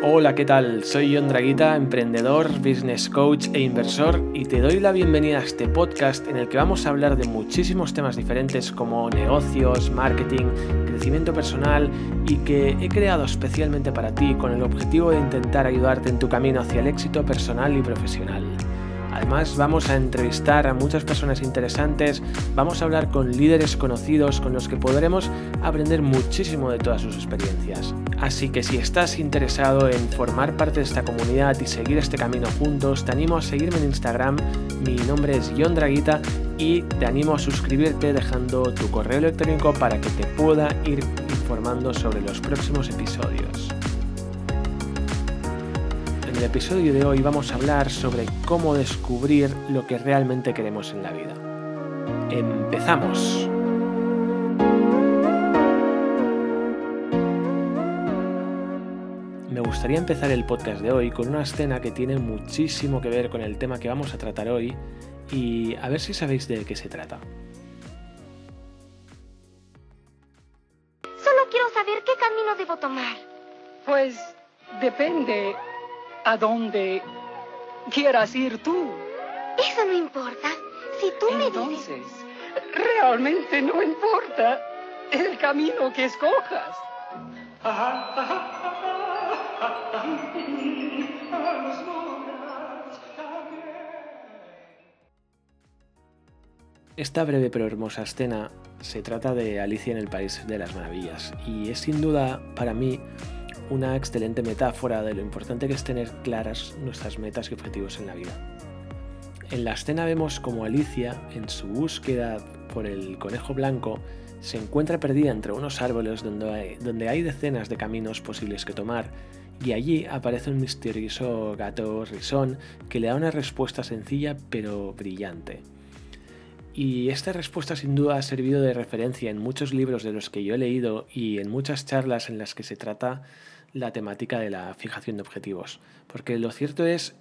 Hola, ¿qué tal? Soy John Draguita, emprendedor, business coach e inversor y te doy la bienvenida a este podcast en el que vamos a hablar de muchísimos temas diferentes como negocios, marketing, crecimiento personal y que he creado especialmente para ti con el objetivo de intentar ayudarte en tu camino hacia el éxito personal y profesional. Además vamos a entrevistar a muchas personas interesantes, vamos a hablar con líderes conocidos con los que podremos aprender muchísimo de todas sus experiencias. Así que si estás interesado en formar parte de esta comunidad y seguir este camino juntos, te animo a seguirme en Instagram, mi nombre es John Draguita y te animo a suscribirte dejando tu correo electrónico para que te pueda ir informando sobre los próximos episodios el episodio de hoy vamos a hablar sobre cómo descubrir lo que realmente queremos en la vida. ¡Empezamos! Me gustaría empezar el podcast de hoy con una escena que tiene muchísimo que ver con el tema que vamos a tratar hoy y a ver si sabéis de qué se trata. Solo quiero saber qué camino debo tomar. Pues depende a dónde quieras ir tú. Eso no importa. Si tú me dices... realmente no importa el camino que escojas. Esta breve pero hermosa escena se trata de Alicia en el País de las Maravillas y es sin duda para mí una excelente metáfora de lo importante que es tener claras nuestras metas y objetivos en la vida. En la escena vemos como Alicia, en su búsqueda por el conejo blanco, se encuentra perdida entre unos árboles donde hay, donde hay decenas de caminos posibles que tomar, y allí aparece un misterioso gato risón que le da una respuesta sencilla pero brillante. Y esta respuesta sin duda ha servido de referencia en muchos libros de los que yo he leído y en muchas charlas en las que se trata la temática de la fijación de objetivos. Porque lo cierto es,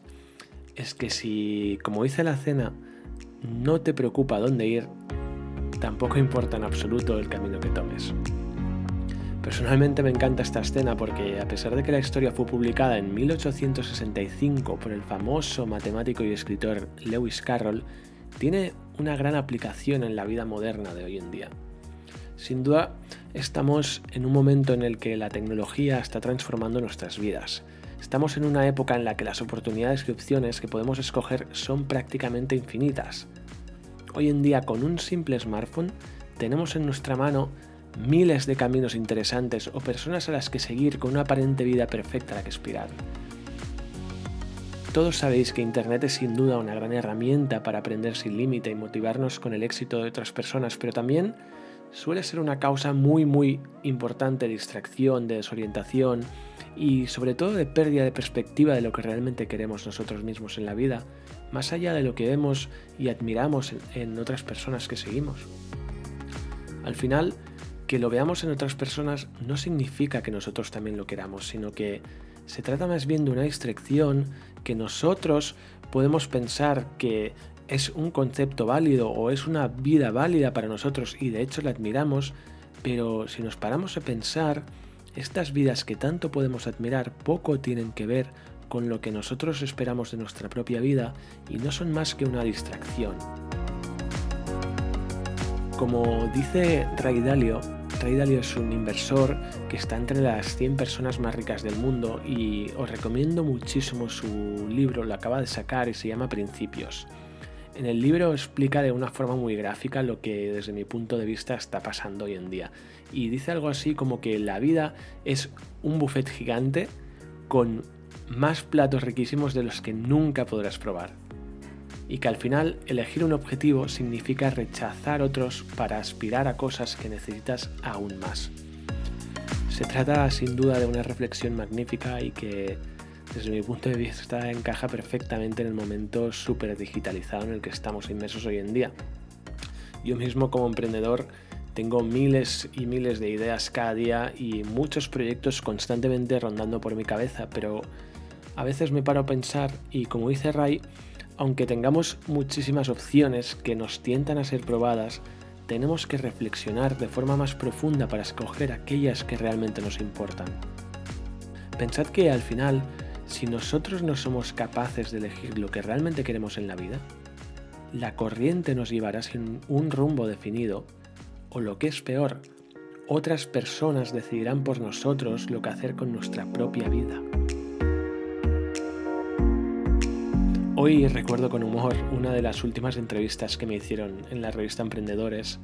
es que si, como dice la cena, no te preocupa dónde ir, tampoco importa en absoluto el camino que tomes. Personalmente me encanta esta escena porque a pesar de que la historia fue publicada en 1865 por el famoso matemático y escritor Lewis Carroll, tiene una gran aplicación en la vida moderna de hoy en día. Sin duda, estamos en un momento en el que la tecnología está transformando nuestras vidas. Estamos en una época en la que las oportunidades y opciones que podemos escoger son prácticamente infinitas. Hoy en día, con un simple smartphone, tenemos en nuestra mano miles de caminos interesantes o personas a las que seguir con una aparente vida perfecta a la que aspirar. Todos sabéis que Internet es sin duda una gran herramienta para aprender sin límite y motivarnos con el éxito de otras personas, pero también suele ser una causa muy muy importante de distracción, de desorientación y sobre todo de pérdida de perspectiva de lo que realmente queremos nosotros mismos en la vida, más allá de lo que vemos y admiramos en otras personas que seguimos. Al final, que lo veamos en otras personas no significa que nosotros también lo queramos, sino que se trata más bien de una distracción que nosotros podemos pensar que es un concepto válido o es una vida válida para nosotros y de hecho la admiramos, pero si nos paramos a pensar, estas vidas que tanto podemos admirar poco tienen que ver con lo que nosotros esperamos de nuestra propia vida y no son más que una distracción. Como dice Ray Dalio, Dalio es un inversor que está entre las 100 personas más ricas del mundo y os recomiendo muchísimo su libro, lo acaba de sacar y se llama Principios. En el libro explica de una forma muy gráfica lo que desde mi punto de vista está pasando hoy en día. Y dice algo así como que la vida es un buffet gigante con más platos riquísimos de los que nunca podrás probar. Y que al final elegir un objetivo significa rechazar otros para aspirar a cosas que necesitas aún más. Se trata sin duda de una reflexión magnífica y que desde mi punto de vista encaja perfectamente en el momento súper digitalizado en el que estamos inmersos hoy en día. Yo mismo como emprendedor tengo miles y miles de ideas cada día y muchos proyectos constantemente rondando por mi cabeza, pero a veces me paro a pensar y como dice Ray, aunque tengamos muchísimas opciones que nos tientan a ser probadas, tenemos que reflexionar de forma más profunda para escoger aquellas que realmente nos importan. Pensad que al final, si nosotros no somos capaces de elegir lo que realmente queremos en la vida, la corriente nos llevará sin un rumbo definido, o lo que es peor, otras personas decidirán por nosotros lo que hacer con nuestra propia vida. Hoy recuerdo con humor una de las últimas entrevistas que me hicieron en la revista Emprendedores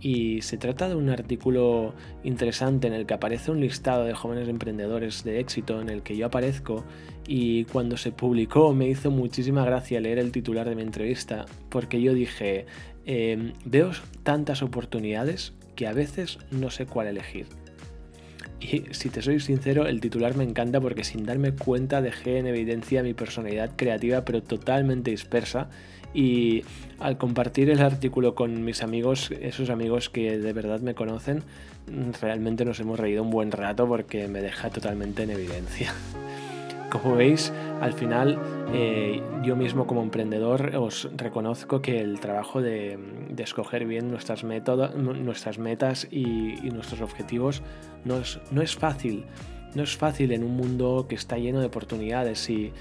y se trata de un artículo interesante en el que aparece un listado de jóvenes emprendedores de éxito en el que yo aparezco y cuando se publicó me hizo muchísima gracia leer el titular de mi entrevista porque yo dije em, veo tantas oportunidades que a veces no sé cuál elegir. Y si te soy sincero, el titular me encanta porque sin darme cuenta dejé en evidencia mi personalidad creativa pero totalmente dispersa y al compartir el artículo con mis amigos, esos amigos que de verdad me conocen, realmente nos hemos reído un buen rato porque me deja totalmente en evidencia. Como veis, al final eh, yo mismo como emprendedor os reconozco que el trabajo de, escoger bien nuestras, metas y, nuestros objetivos no es, no es fácil. No es fácil en un mundo que está lleno de oportunidades y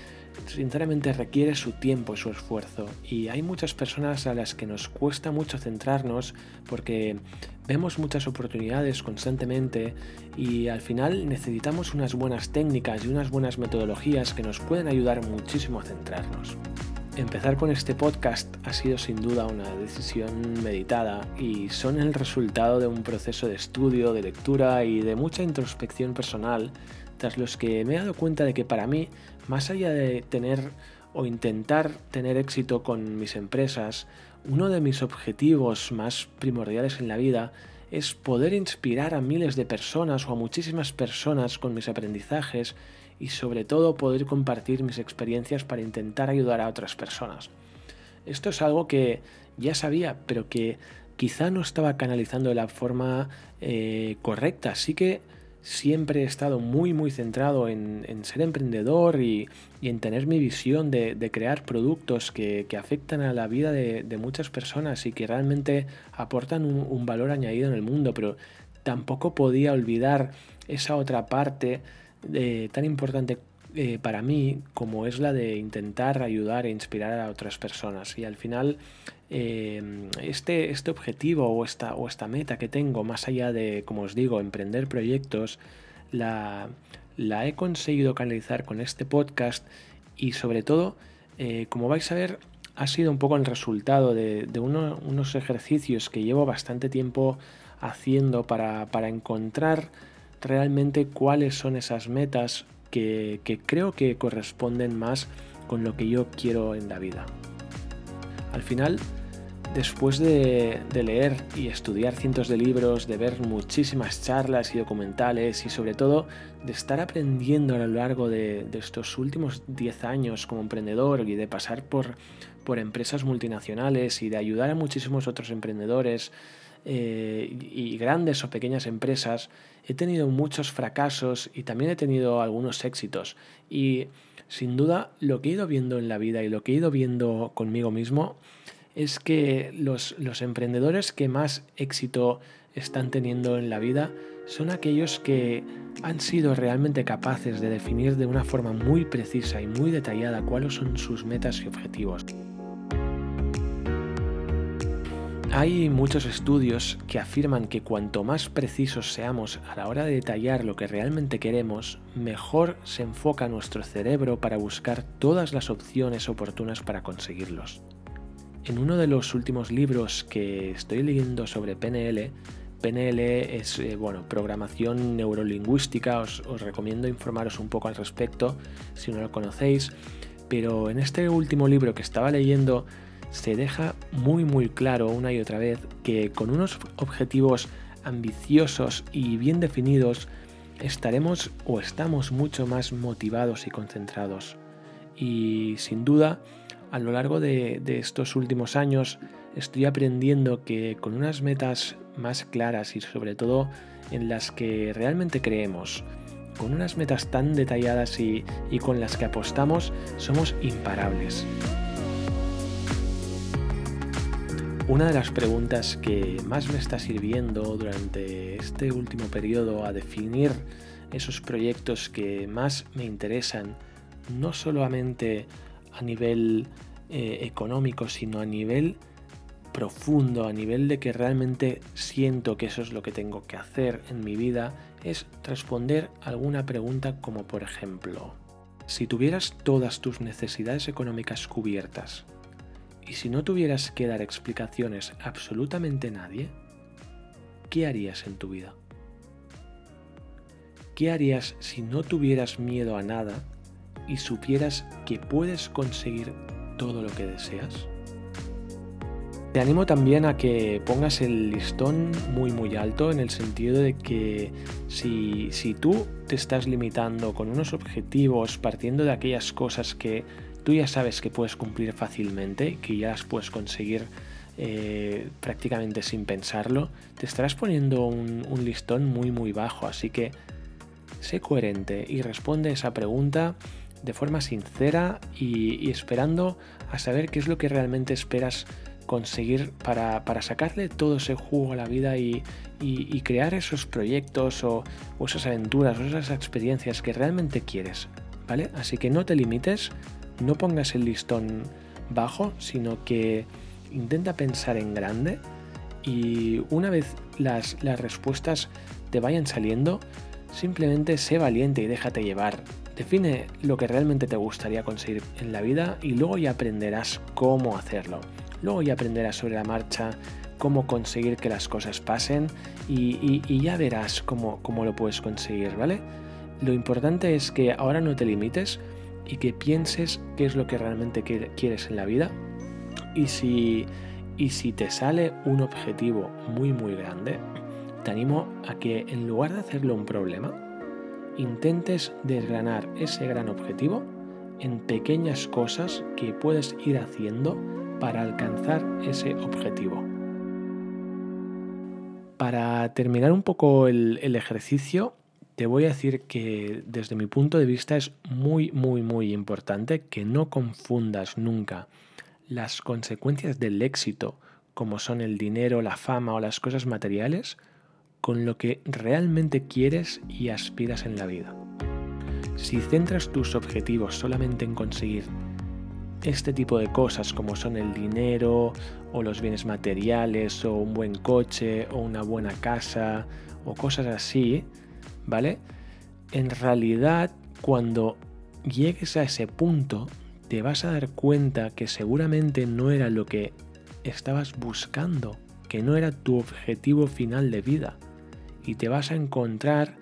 sinceramente requiere su tiempo y su esfuerzo. Y hay muchas personas a las que nos cuesta mucho centrarnos porque vemos muchas oportunidades constantemente y al final necesitamos unas buenas técnicas y unas buenas metodologías que nos pueden ayudar muchísimo a centrarnos. Empezar con este podcast ha sido sin duda una decisión meditada y son el resultado de un proceso de estudio, de lectura y de mucha introspección personal tras los que me he dado cuenta de que para mí, más allá de tener o intentar tener éxito con mis empresas, uno de mis objetivos más primordiales en la vida es poder inspirar a miles de personas o a muchísimas personas con mis aprendizajes y sobre todo poder compartir mis experiencias para intentar ayudar a otras personas. Esto es algo que ya sabía, pero que quizá no estaba canalizando de la forma eh, correcta. Así que siempre he estado muy muy centrado en, ser emprendedor y, en tener mi visión de, crear productos que, afectan a la vida de, muchas personas y que realmente aportan un, valor añadido en el mundo, pero tampoco podía olvidar esa otra parte eh, tan importante eh, para mí como es la de intentar ayudar e inspirar a otras personas. Y al final eh, este, este objetivo o esta, o esta meta que tengo, más allá de, como os digo, emprender proyectos, la, la he conseguido canalizar con este podcast y sobre todo, eh, como vais a ver, ha sido un poco el resultado de, unos ejercicios que llevo bastante tiempo haciendo para, para encontrar realmente cuáles son esas metas que, creo que corresponden más con lo que yo quiero en la vida. Al final, después de, leer y estudiar cientos de libros, de ver muchísimas charlas y documentales y sobre todo de estar aprendiendo a lo largo de, estos últimos 10 años como emprendedor y de pasar por, por empresas multinacionales y de ayudar a muchísimos otros emprendedores, eh, y grandes o pequeñas empresas, he tenido muchos fracasos y también he tenido algunos éxitos. Y sin duda lo que he ido viendo en la vida y lo que he ido viendo conmigo mismo es que los, los emprendedores que más éxito están teniendo en la vida son aquellos que han sido realmente capaces de definir de una forma muy precisa y muy detallada cuáles son sus metas y objetivos. Hay muchos estudios que afirman que cuanto más precisos seamos a la hora de detallar lo que realmente queremos, mejor se enfoca nuestro cerebro para buscar todas las opciones oportunas para conseguirlos. En uno de los últimos libros que estoy leyendo sobre PNL, PNL es eh, bueno, programación neurolingüística, os, os recomiendo informaros un poco al respecto si no lo conocéis, pero en este último libro que estaba leyendo se deja muy muy claro una y otra vez que con unos objetivos ambiciosos y bien definidos estaremos o estamos mucho más motivados y concentrados. Y sin duda, a lo largo de, estos últimos años estoy aprendiendo que con unas metas más claras y sobre todo en las que realmente creemos, con unas metas tan detalladas y con las que apostamos, somos imparables. Una de las preguntas que más me está sirviendo durante este último periodo a definir esos proyectos que más me interesan, no solamente a nivel eh, económico, sino a nivel profundo, a nivel de que realmente siento que eso es lo que tengo que hacer en mi vida, es responder alguna pregunta como por ejemplo, si tuvieras todas tus necesidades económicas cubiertas y si no tuvieras que dar explicaciones a absolutamente nadie, ¿qué harías en tu vida? ¿Qué harías si no tuvieras miedo a nada y supieras que puedes conseguir todo lo que deseas? Te animo también a que pongas el listón muy muy alto en el sentido de que si, si tú te estás limitando con unos objetivos partiendo de aquellas cosas que tú ya sabes que puedes cumplir fácilmente, que ya las puedes conseguir eh, prácticamente sin pensarlo, te estarás poniendo un, listón muy muy bajo. Así que sé coherente y responde esa pregunta de forma sincera y, esperando a saber qué es lo que realmente esperas conseguir para, sacarle todo ese jugo a la vida y, crear esos proyectos o, o, esas aventuras o esas experiencias que realmente quieres. ¿Vale? Así que no te limites, no pongas el listón bajo, sino que intenta pensar en grande y una vez las, las respuestas te vayan saliendo, simplemente sé valiente y déjate llevar. Define lo que realmente te gustaría conseguir en la vida y luego ya aprenderás cómo hacerlo. Luego ya aprenderás sobre la marcha cómo conseguir que las cosas pasen y, y ya verás cómo, cómo lo puedes conseguir, ¿vale? Lo importante es que ahora no te limites, y que pienses qué es lo que realmente quieres en la vida. Y si, y si te sale un objetivo muy muy grande, te animo a que en lugar de hacerlo un problema, intentes desgranar ese gran objetivo en pequeñas cosas que puedes ir haciendo para alcanzar ese objetivo. Para terminar un poco el, el ejercicio, te voy a decir que desde mi punto de vista es muy, muy, muy importante que no confundas nunca las consecuencias del éxito, como son el dinero, la fama o las cosas materiales, con lo que realmente quieres y aspiras en la vida. Si centras tus objetivos solamente en conseguir este tipo de cosas como son el dinero o los bienes materiales o un buen coche o una buena casa o cosas así, ¿vale? En realidad, cuando llegues a ese punto, te vas a dar cuenta que seguramente no era lo que estabas buscando, que no era tu objetivo final de vida. Y te vas a encontrar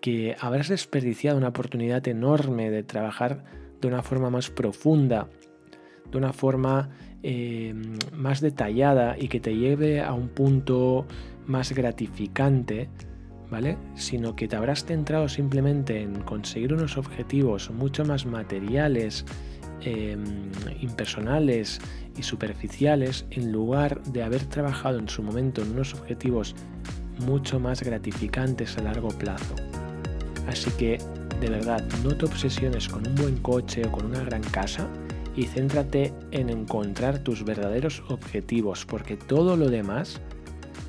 que habrás desperdiciado una oportunidad enorme de trabajar de una forma más profunda, de una forma eh, más detallada y que te lleve a un punto más gratificante Sino que te habrás centrado simplemente en conseguir unos objetivos mucho más materiales, em, impersonales y superficiales, en lugar de haber trabajado en su momento en unos objetivos mucho más gratificantes a largo plazo. Así que, de verdad, no te obsesiones con un buen coche o con una gran casa y céntrate en encontrar tus verdaderos objetivos, porque todo lo demás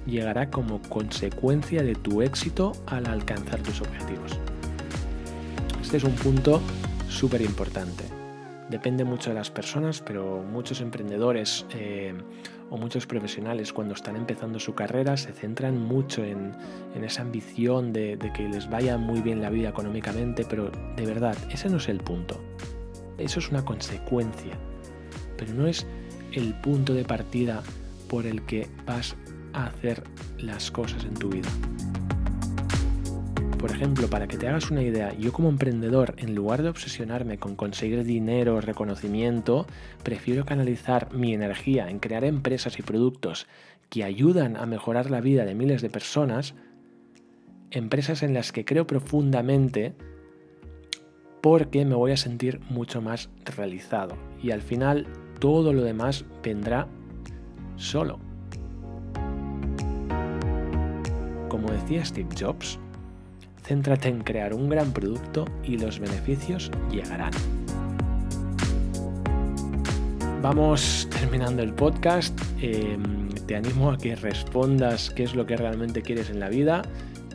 llegará como consecuencia de tu éxito al alcanzar tus objetivos. Este es un punto súper importante. Depende mucho de las personas, pero muchos emprendedores eh, o muchos profesionales cuando están empezando su carrera se centran mucho en, esa ambición de, de que les vaya muy bien la vida económicamente, pero de verdad, ese no es el punto. Eso es una consecuencia, pero no es el punto de partida por el que vas hacer las cosas en tu vida. Por ejemplo, para que te hagas una idea, yo como emprendedor, en lugar de obsesionarme con conseguir dinero, reconocimiento, prefiero canalizar mi energía en crear empresas y productos que ayudan a mejorar la vida de miles de personas, empresas en las que creo profundamente porque me voy a sentir mucho más realizado y al final todo lo demás vendrá solo. Decía Steve Jobs, céntrate en crear un gran producto y los beneficios llegarán. Vamos terminando el podcast. Em, te animo a que respondas qué es lo que realmente quieres en la vida,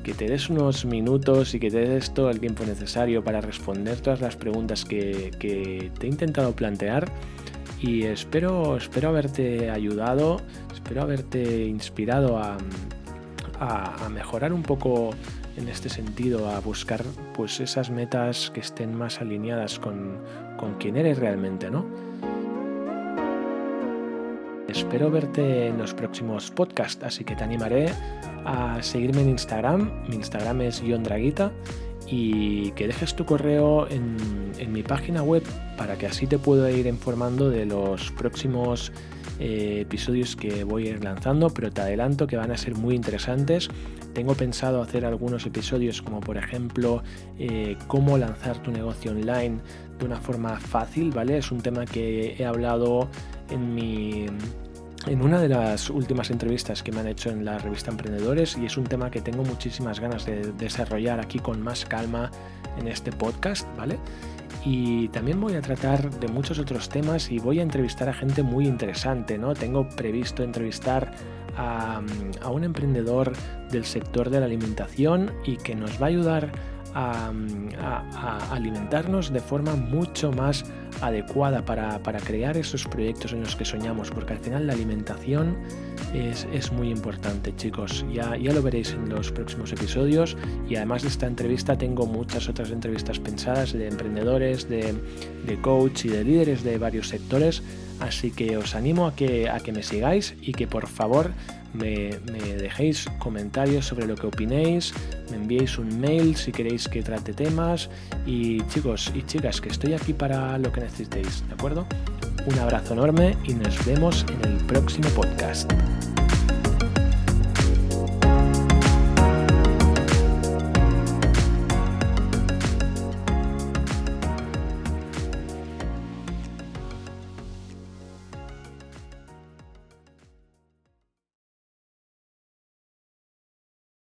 que te des unos minutos y que te des todo el tiempo necesario para responder todas las preguntas que, te he intentado plantear y espero, espero haberte ayudado, espero haberte inspirado a, a, mejorar un poco en este sentido, a buscar pues esas metas que estén más alineadas con, con eres realmente, ¿no? Espero verte en los próximos podcasts, así que te animaré a seguirme en Instagram. Mi Instagram es Draguita y que dejes tu correo en, mi página web para que así te pueda ir informando de los próximos eh, episodios que voy a ir lanzando, pero te adelanto que van a ser muy interesantes. Tengo pensado hacer algunos episodios como por ejemplo eh, cómo lanzar tu negocio online de una forma fácil, ¿vale? Es un tema que he hablado en mi en una de las últimas entrevistas que me han hecho en la revista Emprendedores y es un tema que tengo muchísimas ganas de desarrollar aquí con más calma en este podcast, ¿vale? Y también voy a tratar de muchos otros temas y voy a entrevistar a gente muy interesante, ¿no? Tengo previsto entrevistar a, un emprendedor del sector de la alimentación y que nos va a ayudar a, alimentarnos de forma mucho más adecuada para, crear esos proyectos en los que soñamos, porque al final la alimentación es, muy importante, chicos. Ya, ya lo veréis en los próximos episodios y además de esta entrevista tengo muchas otras entrevistas pensadas de emprendedores, de, de coach y de líderes de varios sectores. Así que os animo a que, a que me sigáis y que por favor me, dejéis comentarios sobre lo que opinéis, me enviéis un mail si queréis que trate temas y chicos y chicas que estoy aquí para lo que necesitéis, ¿de acuerdo? Un abrazo enorme y nos vemos en el próximo podcast.